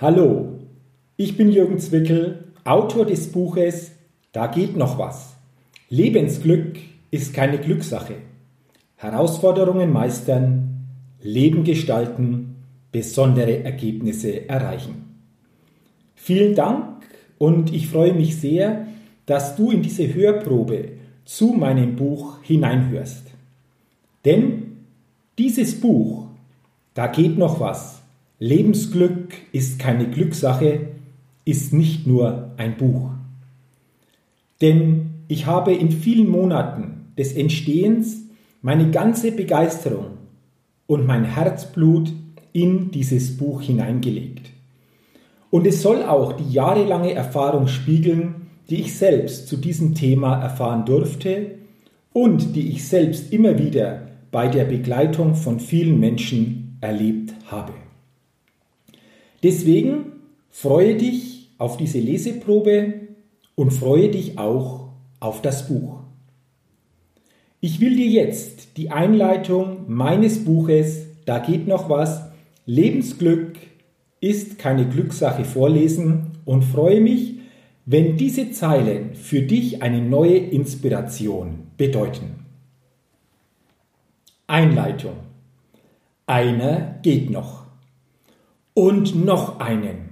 Hallo, ich bin Jürgen Zwickel, Autor des Buches Da geht noch was. Lebensglück ist keine Glückssache. Herausforderungen meistern, Leben gestalten, besondere Ergebnisse erreichen. Vielen Dank und ich freue mich sehr, dass du in diese Hörprobe zu meinem Buch hineinhörst. Denn dieses Buch, da geht noch was. Lebensglück ist keine Glückssache, ist nicht nur ein Buch. Denn ich habe in vielen Monaten des Entstehens meine ganze Begeisterung und mein Herzblut in dieses Buch hineingelegt. Und es soll auch die jahrelange Erfahrung spiegeln, die ich selbst zu diesem Thema erfahren durfte und die ich selbst immer wieder bei der Begleitung von vielen Menschen erlebt habe. Deswegen freue dich auf diese Leseprobe und freue dich auch auf das Buch. Ich will dir jetzt die Einleitung meines Buches Da geht noch was, Lebensglück ist keine Glückssache vorlesen und freue mich, wenn diese Zeilen für dich eine neue Inspiration bedeuten. Einleitung. Einer geht noch. Und noch einen.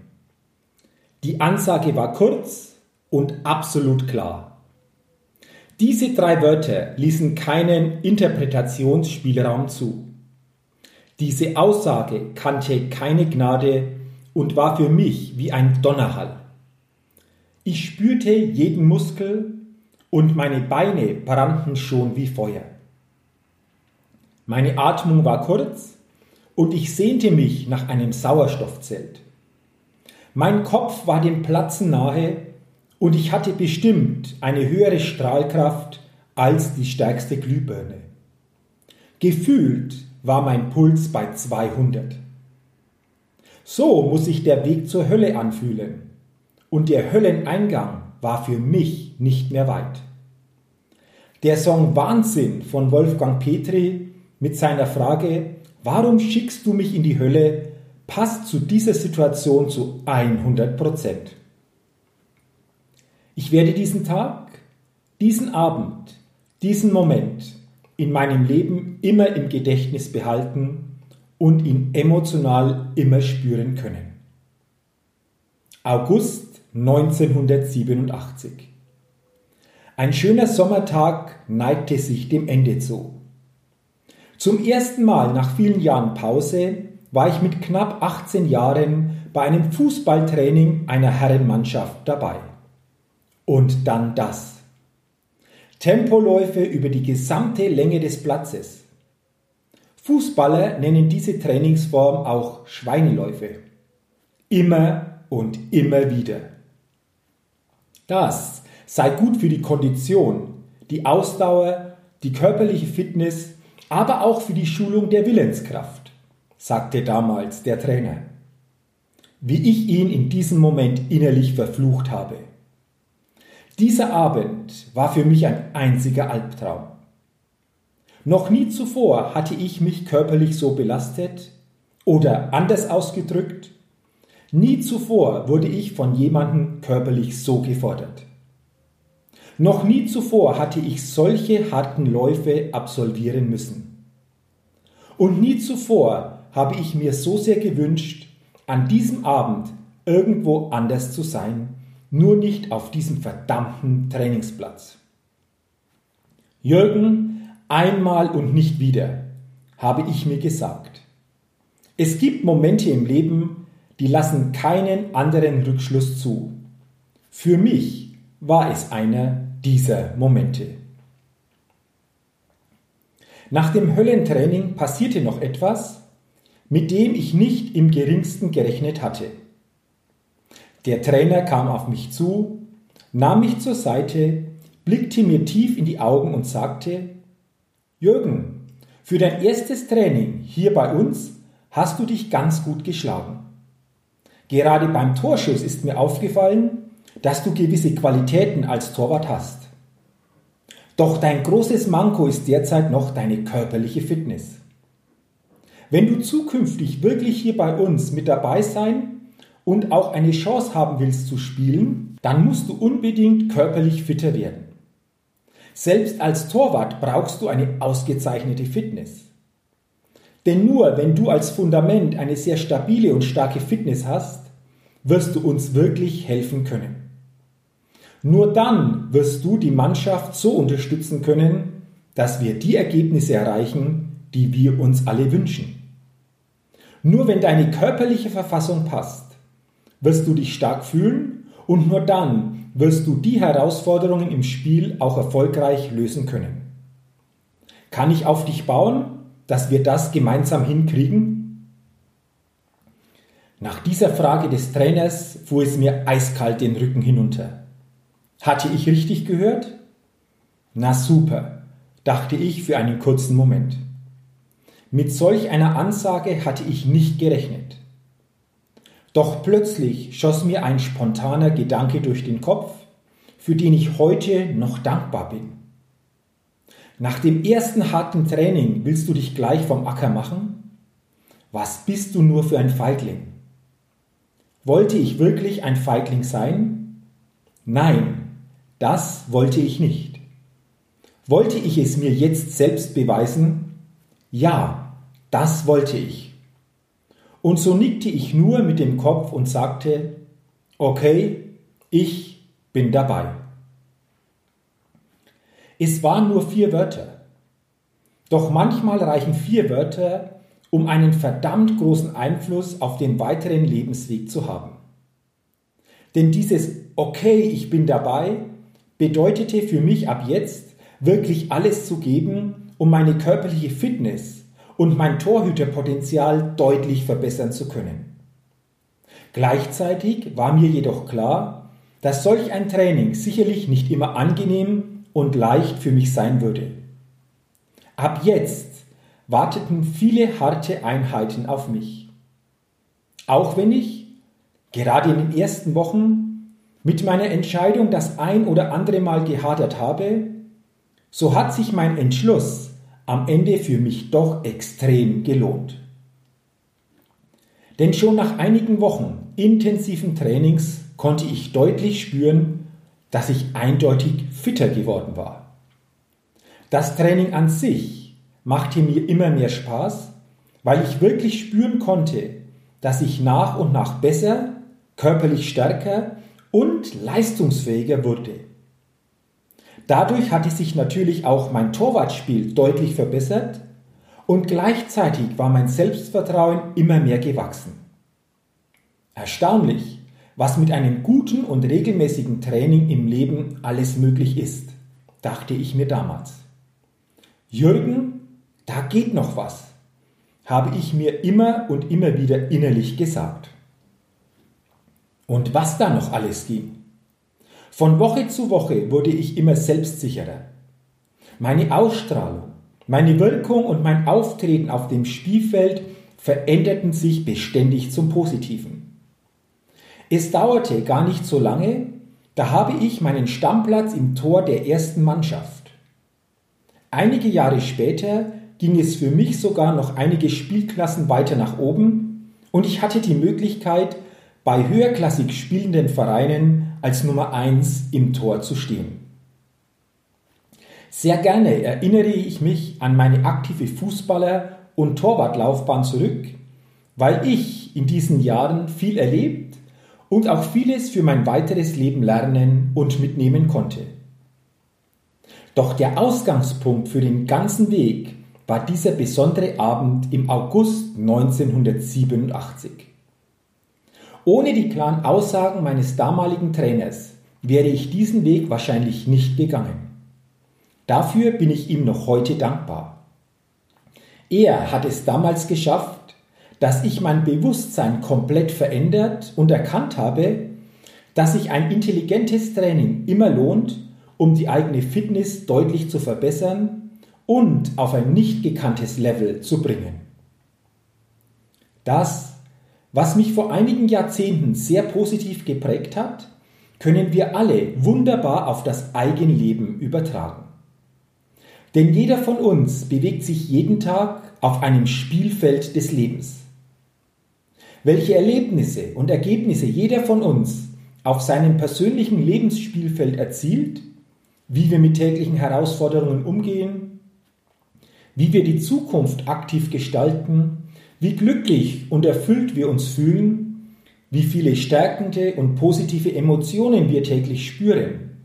Die Ansage war kurz und absolut klar. Diese drei Wörter ließen keinen Interpretationsspielraum zu. Diese Aussage kannte keine Gnade und war für mich wie ein Donnerhall. Ich spürte jeden Muskel und meine Beine brannten schon wie Feuer. Meine Atmung war kurz und ich sehnte mich nach einem Sauerstoffzelt. Mein Kopf war dem Platzen nahe und ich hatte bestimmt eine höhere Strahlkraft als die stärkste Glühbirne. Gefühlt war mein Puls bei 200. So muss sich der Weg zur Hölle anfühlen und der Hölleneingang war für mich nicht mehr weit. Der Song Wahnsinn von Wolfgang Petri mit seiner Frage, warum schickst du mich in die Hölle, passt zu dieser Situation zu 100 Prozent. Ich werde diesen Tag, diesen Abend, diesen Moment in meinem Leben immer im Gedächtnis behalten und ihn emotional immer spüren können. August 1987. Ein schöner Sommertag neigte sich dem Ende zu. Zum ersten Mal nach vielen Jahren Pause war ich mit knapp 18 Jahren bei einem Fußballtraining einer Herrenmannschaft dabei. Und dann das. Tempoläufe über die gesamte Länge des Platzes. Fußballer nennen diese Trainingsform auch Schweineläufe. Immer und immer wieder. Das sei gut für die Kondition, die Ausdauer, die körperliche Fitness, aber auch für die Schulung der Willenskraft, sagte damals der Trainer. Wie ich ihn in diesem Moment innerlich verflucht habe. Dieser Abend war für mich ein einziger Albtraum. Noch nie zuvor hatte ich mich körperlich so belastet oder anders ausgedrückt, Nie zuvor wurde ich von jemandem körperlich so gefordert. Noch nie zuvor hatte ich solche harten Läufe absolvieren müssen. Und nie zuvor habe ich mir so sehr gewünscht, an diesem Abend irgendwo anders zu sein, nur nicht auf diesem verdammten Trainingsplatz. Jürgen, einmal und nicht wieder, habe ich mir gesagt. Es gibt Momente im Leben, die lassen keinen anderen Rückschluss zu. Für mich war es einer dieser Momente. Nach dem Höllentraining passierte noch etwas, mit dem ich nicht im geringsten gerechnet hatte. Der Trainer kam auf mich zu, nahm mich zur Seite, blickte mir tief in die Augen und sagte, Jürgen, für dein erstes Training hier bei uns hast du dich ganz gut geschlagen. Gerade beim Torschuss ist mir aufgefallen, dass du gewisse Qualitäten als Torwart hast. Doch dein großes Manko ist derzeit noch deine körperliche Fitness. Wenn du zukünftig wirklich hier bei uns mit dabei sein und auch eine Chance haben willst zu spielen, dann musst du unbedingt körperlich fitter werden. Selbst als Torwart brauchst du eine ausgezeichnete Fitness. Denn nur wenn du als Fundament eine sehr stabile und starke Fitness hast, wirst du uns wirklich helfen können. Nur dann wirst du die Mannschaft so unterstützen können, dass wir die Ergebnisse erreichen, die wir uns alle wünschen. Nur wenn deine körperliche Verfassung passt, wirst du dich stark fühlen und nur dann wirst du die Herausforderungen im Spiel auch erfolgreich lösen können. Kann ich auf dich bauen, dass wir das gemeinsam hinkriegen? Nach dieser Frage des Trainers fuhr es mir eiskalt den Rücken hinunter. Hatte ich richtig gehört? Na super, dachte ich für einen kurzen Moment. Mit solch einer Ansage hatte ich nicht gerechnet. Doch plötzlich schoss mir ein spontaner Gedanke durch den Kopf, für den ich heute noch dankbar bin. Nach dem ersten harten Training willst du dich gleich vom Acker machen? Was bist du nur für ein Feigling? Wollte ich wirklich ein Feigling sein? Nein, das wollte ich nicht. Wollte ich es mir jetzt selbst beweisen? Ja, das wollte ich. Und so nickte ich nur mit dem Kopf und sagte, okay, ich bin dabei. Es waren nur vier Wörter. Doch manchmal reichen vier Wörter, um einen verdammt großen Einfluss auf den weiteren Lebensweg zu haben. Denn dieses Okay, ich bin dabei bedeutete für mich ab jetzt wirklich alles zu geben, um meine körperliche Fitness und mein Torhüterpotenzial deutlich verbessern zu können. Gleichzeitig war mir jedoch klar, dass solch ein Training sicherlich nicht immer angenehm und leicht für mich sein würde. Ab jetzt warteten viele harte Einheiten auf mich. Auch wenn ich, gerade in den ersten Wochen, mit meiner Entscheidung das ein oder andere Mal gehadert habe, so hat sich mein Entschluss, am Ende für mich doch extrem gelohnt. Denn schon nach einigen Wochen intensiven Trainings konnte ich deutlich spüren, dass ich eindeutig fitter geworden war. Das Training an sich machte mir immer mehr Spaß, weil ich wirklich spüren konnte, dass ich nach und nach besser, körperlich stärker und leistungsfähiger wurde. Dadurch hatte sich natürlich auch mein Torwartspiel deutlich verbessert und gleichzeitig war mein Selbstvertrauen immer mehr gewachsen. Erstaunlich, was mit einem guten und regelmäßigen Training im Leben alles möglich ist, dachte ich mir damals. Jürgen, da geht noch was, habe ich mir immer und immer wieder innerlich gesagt. Und was da noch alles ging. Von Woche zu Woche wurde ich immer selbstsicherer. Meine Ausstrahlung, meine Wirkung und mein Auftreten auf dem Spielfeld veränderten sich beständig zum Positiven. Es dauerte gar nicht so lange, da habe ich meinen Stammplatz im Tor der ersten Mannschaft. Einige Jahre später ging es für mich sogar noch einige Spielklassen weiter nach oben und ich hatte die Möglichkeit, bei höherklassig spielenden Vereinen als Nummer 1 im Tor zu stehen. Sehr gerne erinnere ich mich an meine aktive Fußballer- und Torwartlaufbahn zurück, weil ich in diesen Jahren viel erlebt und auch vieles für mein weiteres Leben lernen und mitnehmen konnte. Doch der Ausgangspunkt für den ganzen Weg war dieser besondere Abend im August 1987. Ohne die klaren Aussagen meines damaligen Trainers wäre ich diesen Weg wahrscheinlich nicht gegangen. Dafür bin ich ihm noch heute dankbar. Er hat es damals geschafft, dass ich mein Bewusstsein komplett verändert und erkannt habe, dass sich ein intelligentes Training immer lohnt, um die eigene Fitness deutlich zu verbessern und auf ein nicht gekanntes Level zu bringen. Das was mich vor einigen Jahrzehnten sehr positiv geprägt hat, können wir alle wunderbar auf das Eigenleben übertragen. Denn jeder von uns bewegt sich jeden Tag auf einem Spielfeld des Lebens. welche Erlebnisse und Ergebnisse jeder von uns auf seinem persönlichen Lebensspielfeld erzielt, wie wir mit täglichen Herausforderungen umgehen, wie wir die Zukunft aktiv gestalten, wie glücklich und erfüllt wir uns fühlen, wie viele stärkende und positive Emotionen wir täglich spüren.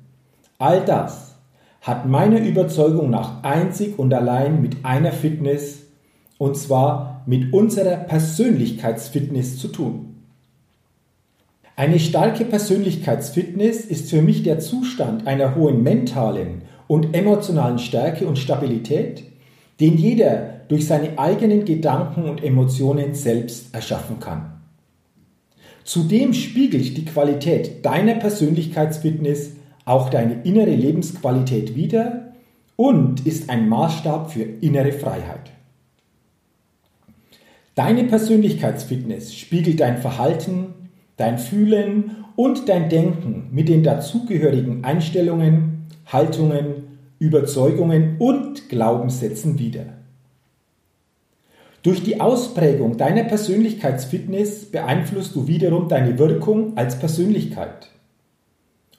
All das hat meiner Überzeugung nach einzig und allein mit einer Fitness, und zwar mit unserer Persönlichkeitsfitness zu tun. Eine starke Persönlichkeitsfitness ist für mich der Zustand einer hohen mentalen und emotionalen Stärke und Stabilität, den jeder durch seine eigenen Gedanken und Emotionen selbst erschaffen kann. Zudem spiegelt die Qualität deiner Persönlichkeitsfitness auch deine innere Lebensqualität wider und ist ein Maßstab für innere Freiheit. Deine Persönlichkeitsfitness spiegelt dein Verhalten, dein Fühlen und dein Denken mit den dazugehörigen Einstellungen, Haltungen, Überzeugungen und Glaubenssätzen wider. Durch die Ausprägung deiner Persönlichkeitsfitness beeinflusst du wiederum deine Wirkung als Persönlichkeit.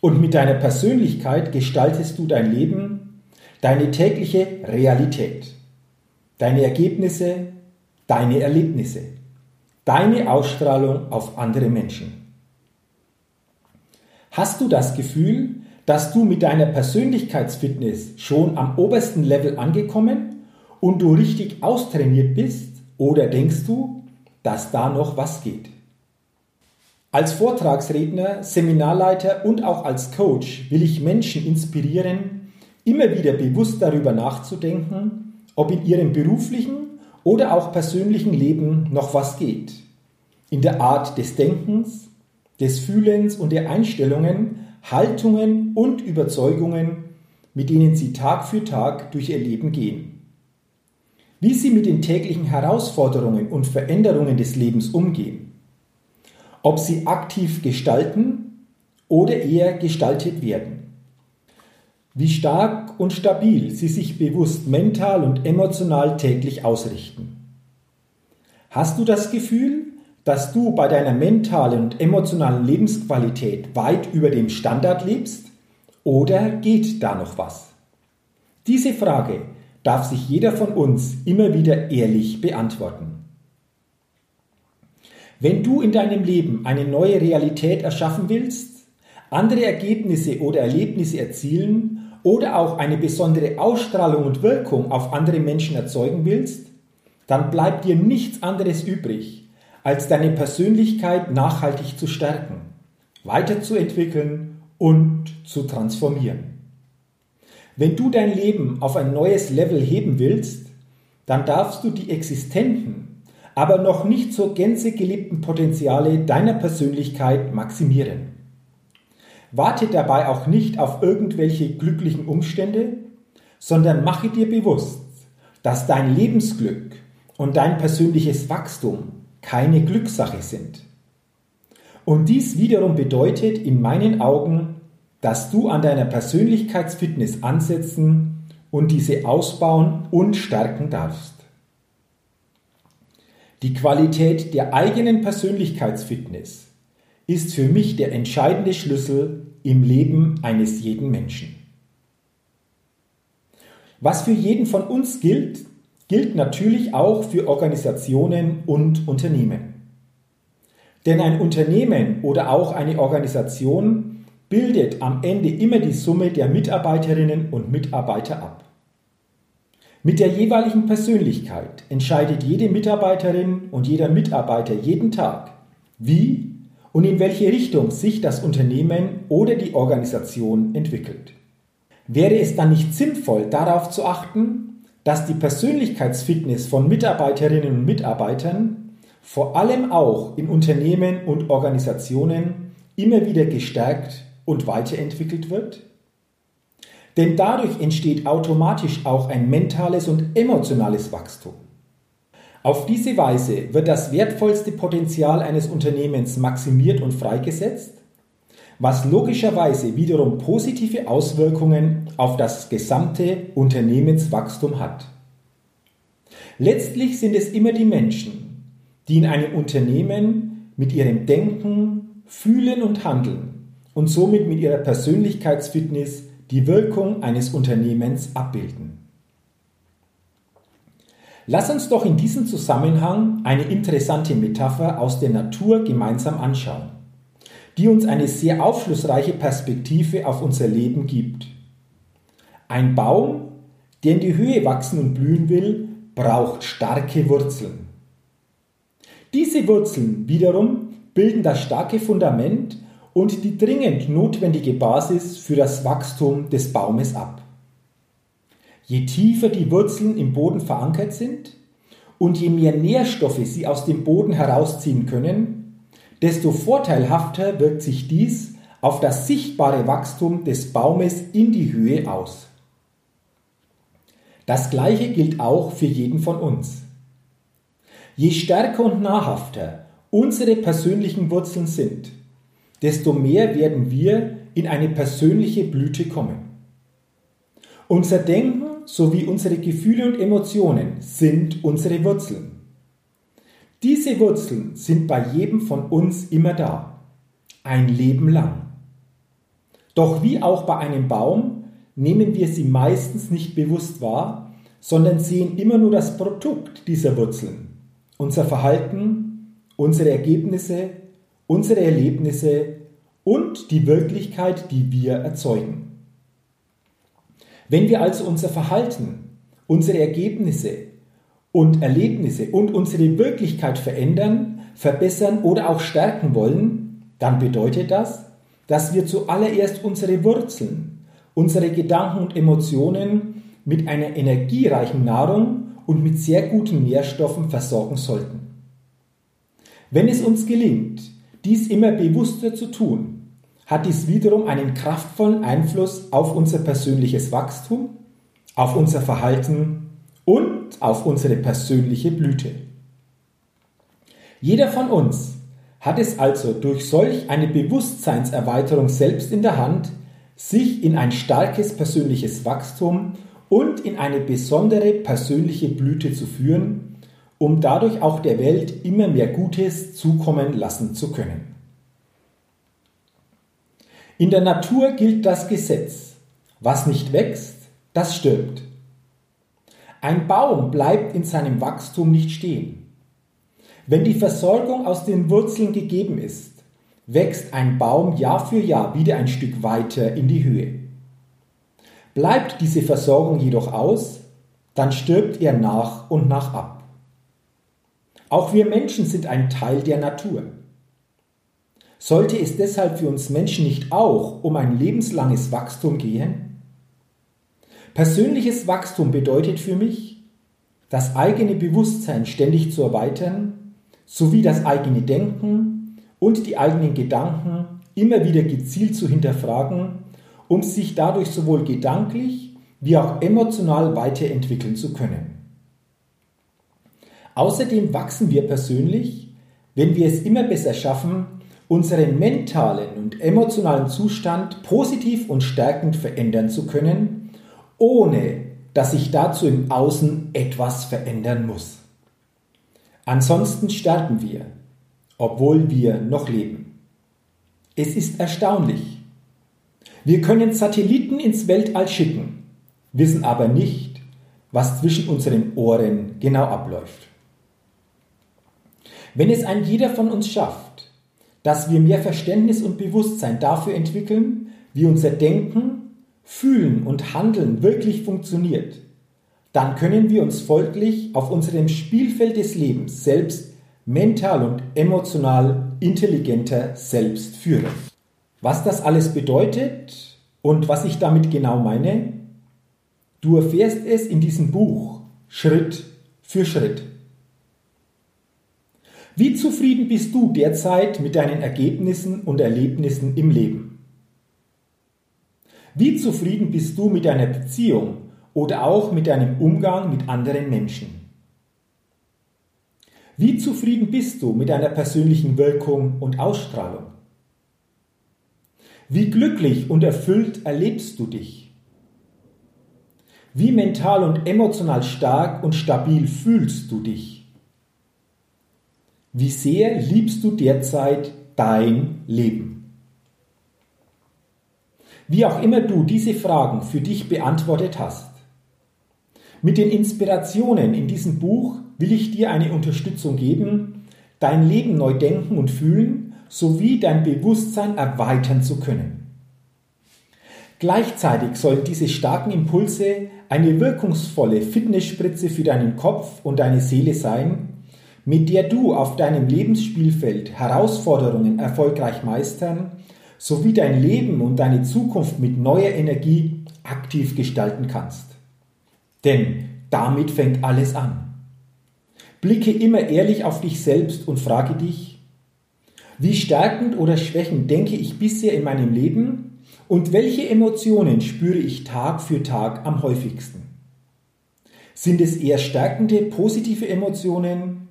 Und mit deiner Persönlichkeit gestaltest du dein Leben, deine tägliche Realität, deine Ergebnisse, deine Erlebnisse deine Ausstrahlung auf andere Menschen. Hast du das Gefühl, dass du mit deiner Persönlichkeitsfitness schon am obersten Level angekommen und du richtig austrainiert bist oder denkst du, dass da noch was geht? Als Vortragsredner, Seminarleiter und auch als Coach will ich Menschen inspirieren, immer wieder bewusst darüber nachzudenken, ob in ihrem beruflichen oder auch persönlichen Leben noch was geht. In der Art des Denkens, des Fühlens und der Einstellungen, Haltungen und Überzeugungen, mit denen sie Tag für Tag durch ihr Leben gehen. Wie sie mit den täglichen Herausforderungen und Veränderungen des Lebens umgehen. Ob sie aktiv gestalten oder eher gestaltet werden wie stark und stabil sie sich bewusst mental und emotional täglich ausrichten. Hast du das Gefühl, dass du bei deiner mentalen und emotionalen Lebensqualität weit über dem Standard lebst? Oder geht da noch was? Diese Frage darf sich jeder von uns immer wieder ehrlich beantworten. Wenn du in deinem Leben eine neue Realität erschaffen willst, andere Ergebnisse oder Erlebnisse erzielen oder auch eine besondere Ausstrahlung und Wirkung auf andere Menschen erzeugen willst, dann bleibt dir nichts anderes übrig, als deine Persönlichkeit nachhaltig zu stärken, weiterzuentwickeln und zu transformieren. Wenn du dein Leben auf ein neues Level heben willst, dann darfst du die existenten, aber noch nicht zur Gänze gelebten Potenziale deiner Persönlichkeit maximieren. Warte dabei auch nicht auf irgendwelche glücklichen Umstände, sondern mache dir bewusst, dass dein Lebensglück und dein persönliches Wachstum keine Glückssache sind. Und dies wiederum bedeutet in meinen Augen, dass du an deiner Persönlichkeitsfitness ansetzen und diese ausbauen und stärken darfst. Die Qualität der eigenen Persönlichkeitsfitness ist für mich der entscheidende Schlüssel im Leben eines jeden Menschen. Was für jeden von uns gilt, gilt natürlich auch für Organisationen und Unternehmen. Denn ein Unternehmen oder auch eine Organisation bildet am Ende immer die Summe der Mitarbeiterinnen und Mitarbeiter ab. Mit der jeweiligen Persönlichkeit entscheidet jede Mitarbeiterin und jeder Mitarbeiter jeden Tag, wie und in welche Richtung sich das Unternehmen oder die Organisation entwickelt. Wäre es dann nicht sinnvoll, darauf zu achten, dass die Persönlichkeitsfitness von Mitarbeiterinnen und Mitarbeitern vor allem auch in Unternehmen und Organisationen immer wieder gestärkt und weiterentwickelt wird? Denn dadurch entsteht automatisch auch ein mentales und emotionales Wachstum. Auf diese Weise wird das wertvollste Potenzial eines Unternehmens maximiert und freigesetzt, was logischerweise wiederum positive Auswirkungen auf das gesamte Unternehmenswachstum hat. Letztlich sind es immer die Menschen, die in einem Unternehmen mit ihrem Denken, Fühlen und Handeln und somit mit ihrer Persönlichkeitsfitness die Wirkung eines Unternehmens abbilden. Lass uns doch in diesem Zusammenhang eine interessante Metapher aus der Natur gemeinsam anschauen, die uns eine sehr aufschlussreiche Perspektive auf unser Leben gibt. Ein Baum, der in die Höhe wachsen und blühen will, braucht starke Wurzeln. Diese Wurzeln wiederum bilden das starke Fundament und die dringend notwendige Basis für das Wachstum des Baumes ab. Je tiefer die Wurzeln im Boden verankert sind und je mehr Nährstoffe sie aus dem Boden herausziehen können, desto vorteilhafter wirkt sich dies auf das sichtbare Wachstum des Baumes in die Höhe aus. Das gleiche gilt auch für jeden von uns. Je stärker und nahrhafter unsere persönlichen Wurzeln sind, desto mehr werden wir in eine persönliche Blüte kommen. Unser Denken sowie unsere Gefühle und Emotionen sind unsere Wurzeln. Diese Wurzeln sind bei jedem von uns immer da, ein Leben lang. Doch wie auch bei einem Baum nehmen wir sie meistens nicht bewusst wahr, sondern sehen immer nur das Produkt dieser Wurzeln, unser Verhalten, unsere Ergebnisse, unsere Erlebnisse und die Wirklichkeit, die wir erzeugen. Wenn wir also unser Verhalten, unsere Ergebnisse und Erlebnisse und unsere Wirklichkeit verändern, verbessern oder auch stärken wollen, dann bedeutet das, dass wir zuallererst unsere Wurzeln, unsere Gedanken und Emotionen mit einer energiereichen Nahrung und mit sehr guten Nährstoffen versorgen sollten. Wenn es uns gelingt, dies immer bewusster zu tun, hat dies wiederum einen kraftvollen Einfluss auf unser persönliches Wachstum, auf unser Verhalten und auf unsere persönliche Blüte. Jeder von uns hat es also durch solch eine Bewusstseinserweiterung selbst in der Hand, sich in ein starkes persönliches Wachstum und in eine besondere persönliche Blüte zu führen, um dadurch auch der Welt immer mehr Gutes zukommen lassen zu können. In der Natur gilt das Gesetz. Was nicht wächst, das stirbt. Ein Baum bleibt in seinem Wachstum nicht stehen. Wenn die Versorgung aus den Wurzeln gegeben ist, wächst ein Baum Jahr für Jahr wieder ein Stück weiter in die Höhe. Bleibt diese Versorgung jedoch aus, dann stirbt er nach und nach ab. Auch wir Menschen sind ein Teil der Natur. Sollte es deshalb für uns Menschen nicht auch um ein lebenslanges Wachstum gehen? Persönliches Wachstum bedeutet für mich, das eigene Bewusstsein ständig zu erweitern, sowie das eigene Denken und die eigenen Gedanken immer wieder gezielt zu hinterfragen, um sich dadurch sowohl gedanklich wie auch emotional weiterentwickeln zu können. Außerdem wachsen wir persönlich, wenn wir es immer besser schaffen, unseren mentalen und emotionalen Zustand positiv und stärkend verändern zu können, ohne dass sich dazu im Außen etwas verändern muss. Ansonsten sterben wir, obwohl wir noch leben. Es ist erstaunlich. Wir können Satelliten ins Weltall schicken, wissen aber nicht, was zwischen unseren Ohren genau abläuft. Wenn es ein jeder von uns schafft, dass wir mehr Verständnis und Bewusstsein dafür entwickeln, wie unser Denken, Fühlen und Handeln wirklich funktioniert, dann können wir uns folglich auf unserem Spielfeld des Lebens selbst mental und emotional intelligenter selbst führen. Was das alles bedeutet und was ich damit genau meine, du erfährst es in diesem Buch Schritt für Schritt. Wie zufrieden bist du derzeit mit deinen Ergebnissen und Erlebnissen im Leben? Wie zufrieden bist du mit deiner Beziehung oder auch mit deinem Umgang mit anderen Menschen? Wie zufrieden bist du mit deiner persönlichen Wirkung und Ausstrahlung? Wie glücklich und erfüllt erlebst du dich? Wie mental und emotional stark und stabil fühlst du dich? Wie sehr liebst du derzeit dein Leben? Wie auch immer du diese Fragen für dich beantwortet hast. Mit den Inspirationen in diesem Buch will ich dir eine Unterstützung geben, dein Leben neu denken und fühlen sowie dein Bewusstsein erweitern zu können. Gleichzeitig sollen diese starken Impulse eine wirkungsvolle Fitnessspritze für deinen Kopf und deine Seele sein, mit der du auf deinem Lebensspielfeld Herausforderungen erfolgreich meistern sowie dein Leben und deine Zukunft mit neuer Energie aktiv gestalten kannst. Denn damit fängt alles an. Blicke immer ehrlich auf dich selbst und frage dich, wie stärkend oder schwächend denke ich bisher in meinem Leben und welche Emotionen spüre ich Tag für Tag am häufigsten? Sind es eher stärkende positive Emotionen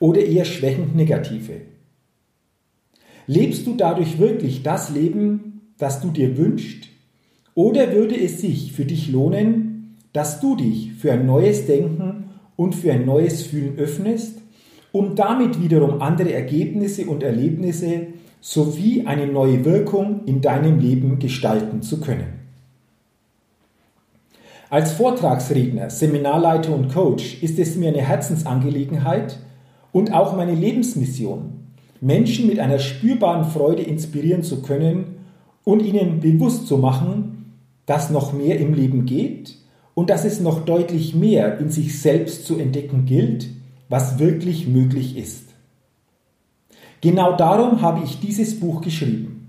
oder eher schwächend negative? Lebst du dadurch wirklich das Leben, das du dir wünschst? Oder würde es sich für dich lohnen, dass du dich für ein neues Denken und für ein neues Fühlen öffnest, um damit wiederum andere Ergebnisse und Erlebnisse sowie eine neue Wirkung in deinem Leben gestalten zu können? Als Vortragsredner, Seminarleiter und Coach ist es mir eine Herzensangelegenheit, und auch meine Lebensmission, Menschen mit einer spürbaren Freude inspirieren zu können und ihnen bewusst zu machen, dass noch mehr im Leben geht und dass es noch deutlich mehr in sich selbst zu entdecken gilt, was wirklich möglich ist. Genau darum habe ich dieses Buch geschrieben.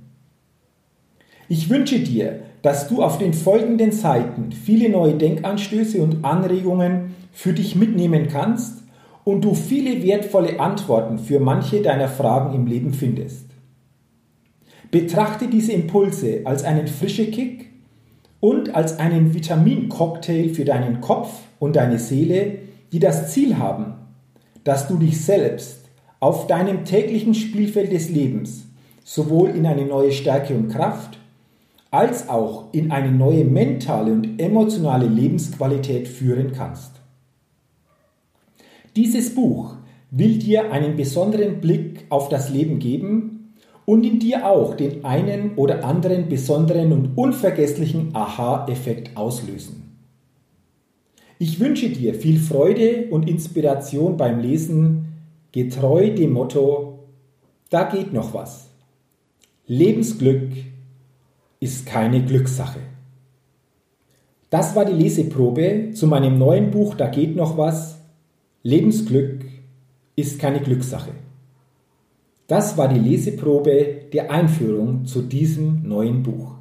Ich wünsche dir, dass du auf den folgenden Seiten viele neue Denkanstöße und Anregungen für dich mitnehmen kannst und du viele wertvolle Antworten für manche deiner Fragen im Leben findest. Betrachte diese Impulse als einen frischen Kick und als einen Vitamincocktail für deinen Kopf und deine Seele, die das Ziel haben, dass du dich selbst auf deinem täglichen Spielfeld des Lebens sowohl in eine neue Stärke und Kraft als auch in eine neue mentale und emotionale Lebensqualität führen kannst. Dieses Buch will dir einen besonderen Blick auf das Leben geben und in dir auch den einen oder anderen besonderen und unvergesslichen Aha-Effekt auslösen. Ich wünsche dir viel Freude und Inspiration beim Lesen, getreu dem Motto, da geht noch was. Lebensglück ist keine Glückssache. Das war die Leseprobe zu meinem neuen Buch Da geht noch was Lebensglück ist keine Glückssache. Das war die Leseprobe der Einführung zu diesem neuen Buch.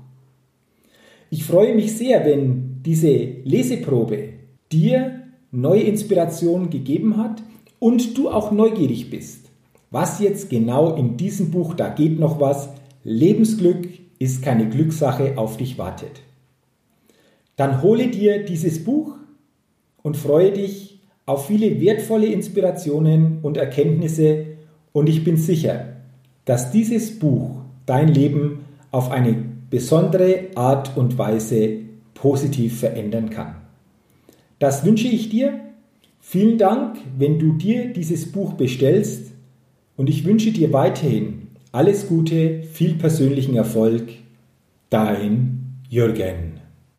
Ich freue mich sehr, wenn diese Leseprobe dir neue Inspirationen gegeben hat und du auch neugierig bist, was jetzt genau in diesem Buch, da geht noch was, Lebensglück ist keine Glückssache, auf dich wartet. Dann hole dir dieses Buch und freue dich auf viele wertvolle Inspirationen und Erkenntnisse und ich bin sicher, dass dieses Buch dein Leben auf eine besondere Art und Weise positiv verändern kann. Das wünsche ich dir. Vielen Dank, wenn du dir dieses Buch bestellst und ich wünsche dir weiterhin alles Gute, viel persönlichen Erfolg. Dein Jürgen.